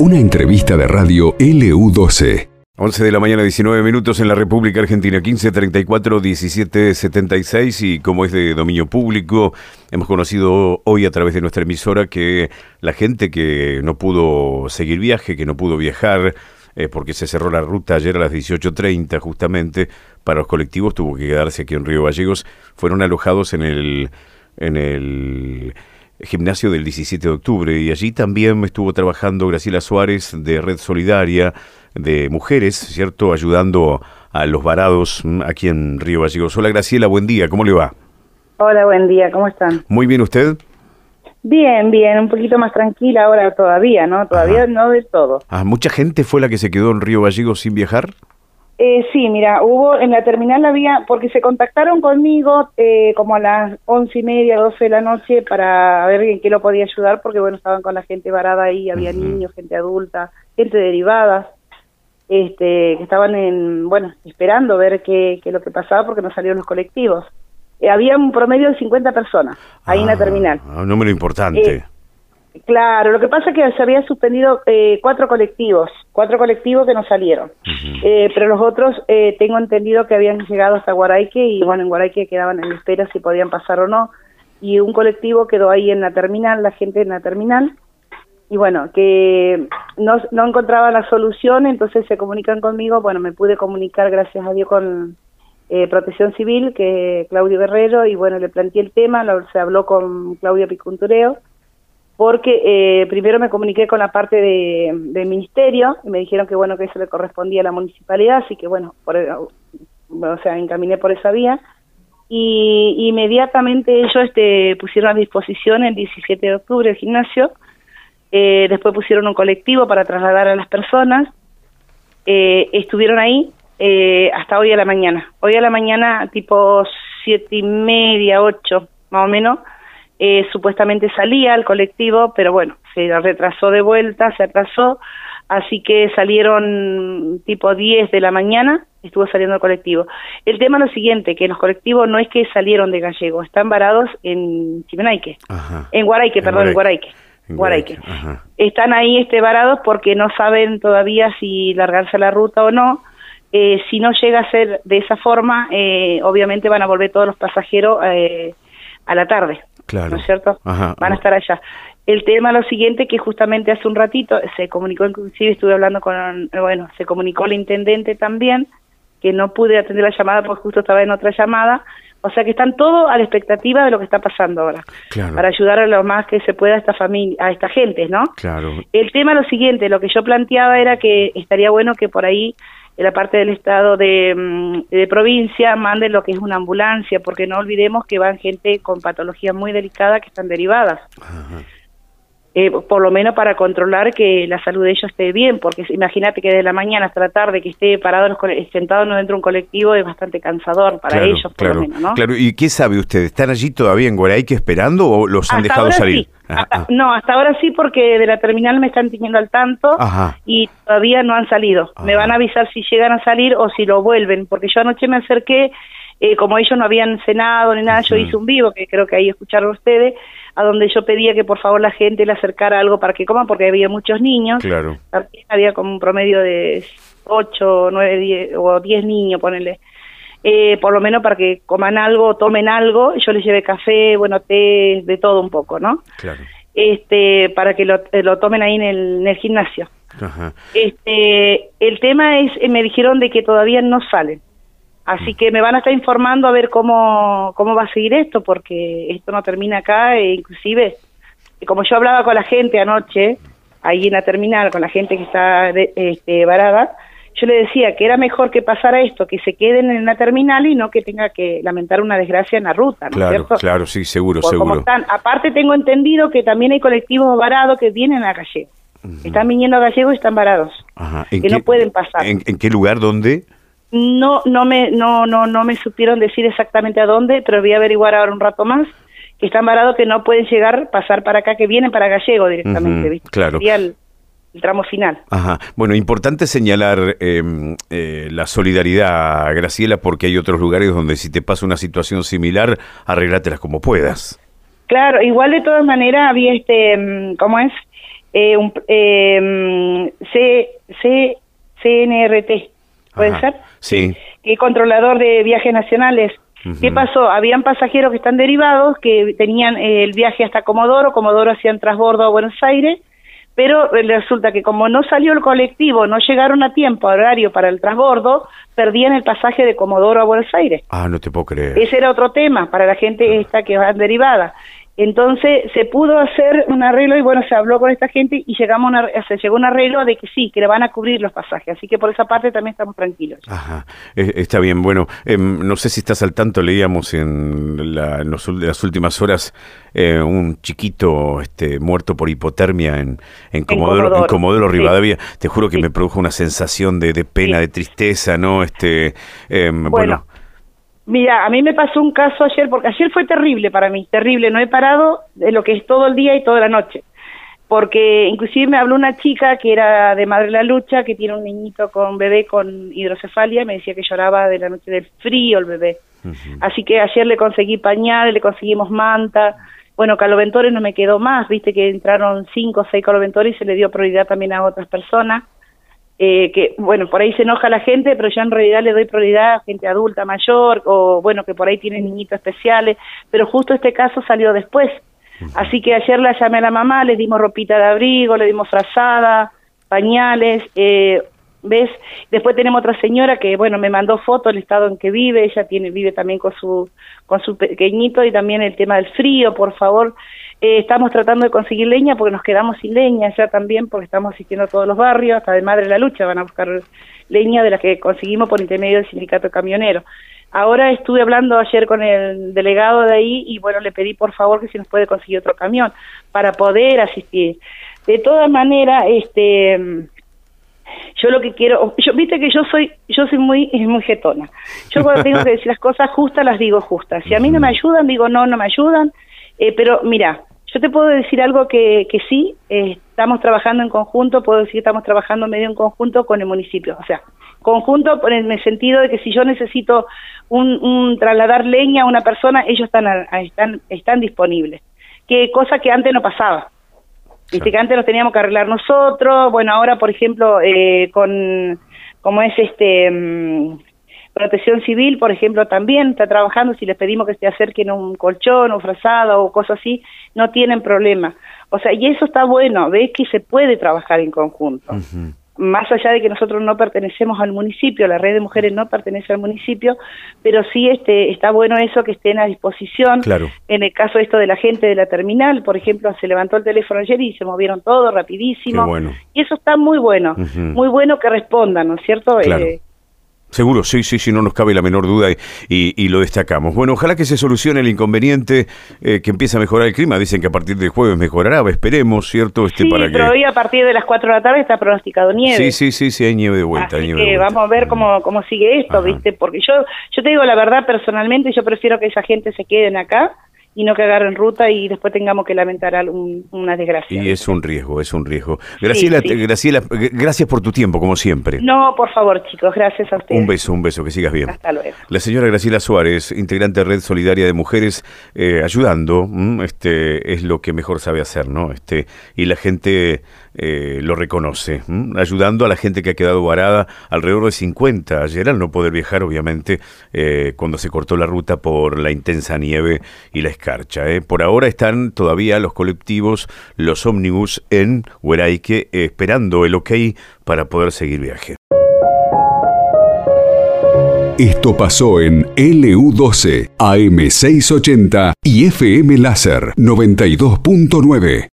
Una entrevista de radio LU12. 11 de la mañana, 19 minutos en la República Argentina, 1534 1776 y como es de dominio público, hemos conocido hoy a través de nuestra emisora que la gente que no pudo seguir viaje, que no pudo viajar, eh, porque se cerró la ruta ayer a las 18.30 justamente, para los colectivos tuvo que quedarse aquí en Río Gallegos, fueron alojados en el, en el gimnasio del 17 de octubre y allí también estuvo trabajando Graciela Suárez de Red Solidaria de Mujeres, ¿cierto? Ayudando a los varados mm, aquí en Río Gallegos. Hola Graciela, buen día, ¿cómo le va? Hola, buen día, ¿cómo están? Muy bien, ¿usted? Bien, bien, un poquito más tranquila ahora todavía, ¿no? Todavía no de todo. Ah, ¿Mucha gente fue la que se quedó en Río Gallegos sin viajar? Eh, sí, mira, hubo en la terminal había, porque se contactaron conmigo eh, como a las once y media, doce de la noche para ver en qué lo podía ayudar, porque bueno, estaban con la gente varada ahí, había niños, gente adulta, gente derivada, este, que estaban en, bueno, esperando ver qué, qué lo que pasaba porque no salieron los colectivos. Eh, había un promedio de 50 personas ahí en la Ah, terminal. Un número importante. Claro, lo que pasa es que se habían suspendido eh, cuatro colectivos, cuatro colectivos que no salieron, Eh, pero los otros eh, tengo entendido que habían llegado hasta Guaraique y bueno, en Guaraique quedaban en espera si podían pasar o no, y un colectivo quedó ahí en la terminal, la gente en la terminal, y bueno, que no, no encontraba la solución, entonces se comunican conmigo, bueno, me pude comunicar gracias a Dios con eh, Protección Civil, que Claudio Guerrero, y bueno, le planteé el tema, lo- se habló con Claudio Picuntureo, porque eh, primero me comuniqué con la parte de, del ministerio y me dijeron que bueno que eso le correspondía a la municipalidad, así que bueno, por, o sea, encaminé por esa vía. Y inmediatamente ellos este, pusieron a disposición el 17 de octubre el gimnasio, eh, después pusieron un colectivo para trasladar a las personas, eh, estuvieron ahí eh, hasta hoy a la mañana. Hoy a la mañana, tipo siete y media, ocho, más o menos, eh, supuestamente salía el colectivo, pero bueno, se retrasó de vuelta, se atrasó, así que salieron tipo 10 de la mañana, estuvo saliendo el colectivo. El tema es lo siguiente, que los colectivos no es que salieron de Gallego, están varados en Chimenaique, Ajá. en Guaraique, En perdón, en Guaraique. En. Están ahí este varados porque no saben todavía si largarse la ruta o no. Eh, si no llega a ser de esa forma, eh, obviamente van a volver todos los pasajeros eh, a la tarde. Claro. ¿No es cierto? Ajá. Van a estar allá. El tema lo siguiente que justamente hace un ratito se comunicó, inclusive estuve hablando con, bueno, se comunicó el intendente también, que no pude atender la llamada porque justo estaba en otra llamada. O sea que están todos a la expectativa de lo que está pasando ahora, Claro. para ayudar a lo más que se pueda a esta familia, a esta gente, ¿no? Claro. El tema es lo siguiente, lo que yo planteaba era que estaría bueno que por ahí en la parte del estado de, mm, de provincia manden lo que es una ambulancia, porque no olvidemos que van gente con patologías muy delicadas que están derivadas. Eh, por lo menos para controlar que la salud de ellos esté bien, porque imagínate que desde la mañana hasta la tarde que esté parado sentado no dentro de un colectivo es bastante cansador para claro, ellos, por claro, lo menos, ¿no? Claro, ¿y qué sabe usted? ¿Están allí todavía en Guaraique esperando o los han Hasta dejado ahora salir? sí. Hasta- ah. no, hasta ahora sí porque de la terminal me están teniendo al tanto Ajá. y todavía no han salido. Me Ajá. van a avisar si llegan a salir o si lo vuelven, porque yo anoche me acerqué, eh, como ellos no habían cenado ni nada, yo hice un vivo, que creo que ahí escucharon ustedes, a donde yo pedía que por favor la gente le acercara algo para que coman, porque había muchos niños. Claro. Había como un promedio de 8, 9, 10 o 10 niños, ponele. Eh, por lo menos para que coman algo, tomen algo. Yo les llevé café, bueno, té, de todo un poco, ¿no? Claro. Este, para que lo, eh, lo tomen ahí en el, en el gimnasio. Ajá. Este, el tema es, eh, me dijeron de que todavía no salen. Así que me van a estar informando a ver cómo, cómo va a seguir esto, porque esto no termina acá, e inclusive, como yo hablaba con la gente anoche, ahí en la terminal, con la gente que está de- este, varada, yo le decía que era mejor que pasara esto, que se queden en la terminal y no que tenga que lamentar una desgracia en la ruta, ¿no es Claro, cierto? claro, sí, seguro, Por seguro. están. Aparte tengo entendido que también hay colectivos varados que vienen a Gallego. Están viniendo a Gallego y están varados. Ajá. ¿En que no pueden pasar. ¿En, en qué lugar? ¿Dónde? No, no me, no, no, no me supieron decir exactamente a dónde, pero voy a averiguar ahora un rato más. Que están varados que no pueden llegar, pasar para acá, que vienen para Gallego directamente, claro. Sería el, el tramo final. Ajá. Bueno, importante señalar eh, eh, la solidaridad, Graciela, porque hay otros lugares donde si te pasa una situación similar, arreglátelas como puedas. Claro, igual de todas maneras había este, mm, ¿cómo es? Eh, un, mm, C, C, CNRT, ¿puede ser? Sí. Que controlador de viajes nacionales. ¿Qué pasó? Habían pasajeros que están derivados que tenían eh, el viaje hasta Comodoro, Comodoro hacían transbordo a Buenos Aires, pero resulta que como no salió el colectivo, no llegaron a tiempo, a horario para el transbordo, perdían el pasaje de Comodoro a Buenos Aires. Ah, no te puedo creer. Ese era otro tema para la gente esta que va derivada. Entonces se pudo hacer un arreglo y bueno, se habló con esta gente y llegamos a se llegó un arreglo de que sí, que le van a cubrir los pasajes. Así que por esa parte también estamos tranquilos. Ajá, eh, está bien. Bueno, em, no sé si estás al tanto, leíamos en, la, en las últimas horas eh, un chiquito este, muerto por hipotermia en, en Comodoro, en Comodoro, Rivadavia. Te juro que me produjo una sensación de, pena, de tristeza, ¿no? Este, em, bueno Mira, a mí me pasó un caso ayer, porque ayer fue terrible para mí, terrible, no he parado de lo que es todo el día y toda la noche, porque inclusive me habló una chica que era de Madre la Lucha, que tiene un niñito con bebé con hidrocefalia, me decía que lloraba de la noche del frío el bebé. Así que ayer le conseguí pañales, le conseguimos manta, bueno, caloventores no me quedó más, viste que entraron cinco o seis caloventores y se le dio prioridad también a otras personas eh, que, bueno, por ahí se enoja la gente, pero yo en realidad le doy prioridad a gente adulta, mayor, o bueno, que por ahí tienen niñitos especiales, pero justo este caso salió después. Así que ayer la llamé a la mamá, le dimos ropita de abrigo, le dimos frazada, pañales, eh, ¿ves? Después tenemos otra señora que, bueno, me mandó fotos del estado en que vive, ella tiene vive también con su, con su pequeñito y también el tema del frío, por favor, eh, estamos tratando de conseguir leña porque nos quedamos sin leña ya también, porque estamos asistiendo a todos los barrios, hasta de Madre de la Lucha van a buscar leña de la que conseguimos por intermedio del sindicato camionero. Ahora estuve hablando ayer con el delegado de ahí y bueno, le pedí por favor que si nos puede conseguir otro camión para poder asistir. De todas maneras, este yo lo que quiero, yo viste que yo soy yo soy muy muy jetona. Yo cuando tengo que decir las cosas justas las digo justas. Si a mí no me ayudan, digo no, no me ayudan. Eh, pero mira, yo te puedo decir algo que, que sí, eh, estamos trabajando en conjunto, puedo decir que estamos trabajando medio en conjunto con el municipio, o sea, conjunto en el sentido de que si yo necesito un, trasladar leña a una persona, ellos están, están, están disponibles, que cosa que antes no pasaba. Viste que antes los teníamos que arreglar nosotros, bueno, ahora por ejemplo, eh, con, como es este, mm, Protección Civil, por ejemplo, también está trabajando, si les pedimos que se acerquen un colchón o frazada o cosas así, no tienen problema. O sea, y eso está bueno, ves que se puede trabajar en conjunto. Más allá de que nosotros no pertenecemos al municipio, la red de mujeres no pertenece al municipio, pero sí este, está bueno eso que estén a disposición. Claro. En el caso esto de la gente de la terminal, por ejemplo, se levantó el teléfono ayer y se movieron todo rapidísimo. bueno. Y eso está muy bueno, muy bueno que respondan, ¿no es cierto? Claro. Eh, Seguro, sí, sí, sí, no nos cabe la menor duda y, y, lo destacamos. Bueno, ojalá que se solucione el inconveniente, eh, que empiece a mejorar el clima. Dicen que a partir del jueves mejorará, esperemos, ¿cierto? Este, sí, para pero hoy a partir de las 4 de la tarde está pronosticado nieve. Sí, sí, sí, sí, hay nieve de vuelta. Así que vamos a ver cómo, cómo sigue esto, ¿viste? Porque yo, yo te digo la verdad, personalmente, yo prefiero que esa gente se queden acá y no que agarren ruta y después tengamos que lamentar una desgracia. Y es un riesgo, es un riesgo. Graciela, Graciela, gracias por tu tiempo, como siempre. No, por favor, chicos, gracias a ustedes. Un beso, un beso, que sigas bien. Hasta luego. La señora Graciela Suárez, integrante de Red Solidaria de Mujeres, eh, ayudando, este es lo que mejor sabe hacer, ¿no? Este Y la gente eh, lo reconoce, ayudando a la gente que ha quedado varada alrededor de 50 ayer al no poder viajar, obviamente, eh, cuando se cortó la ruta por la intensa nieve y la ¿eh? Por ahora están todavía los colectivos, los ómnibus en Hueraike, esperando el ok para poder seguir viaje. Esto pasó en LU12, AM680 y FM Láser 92.9.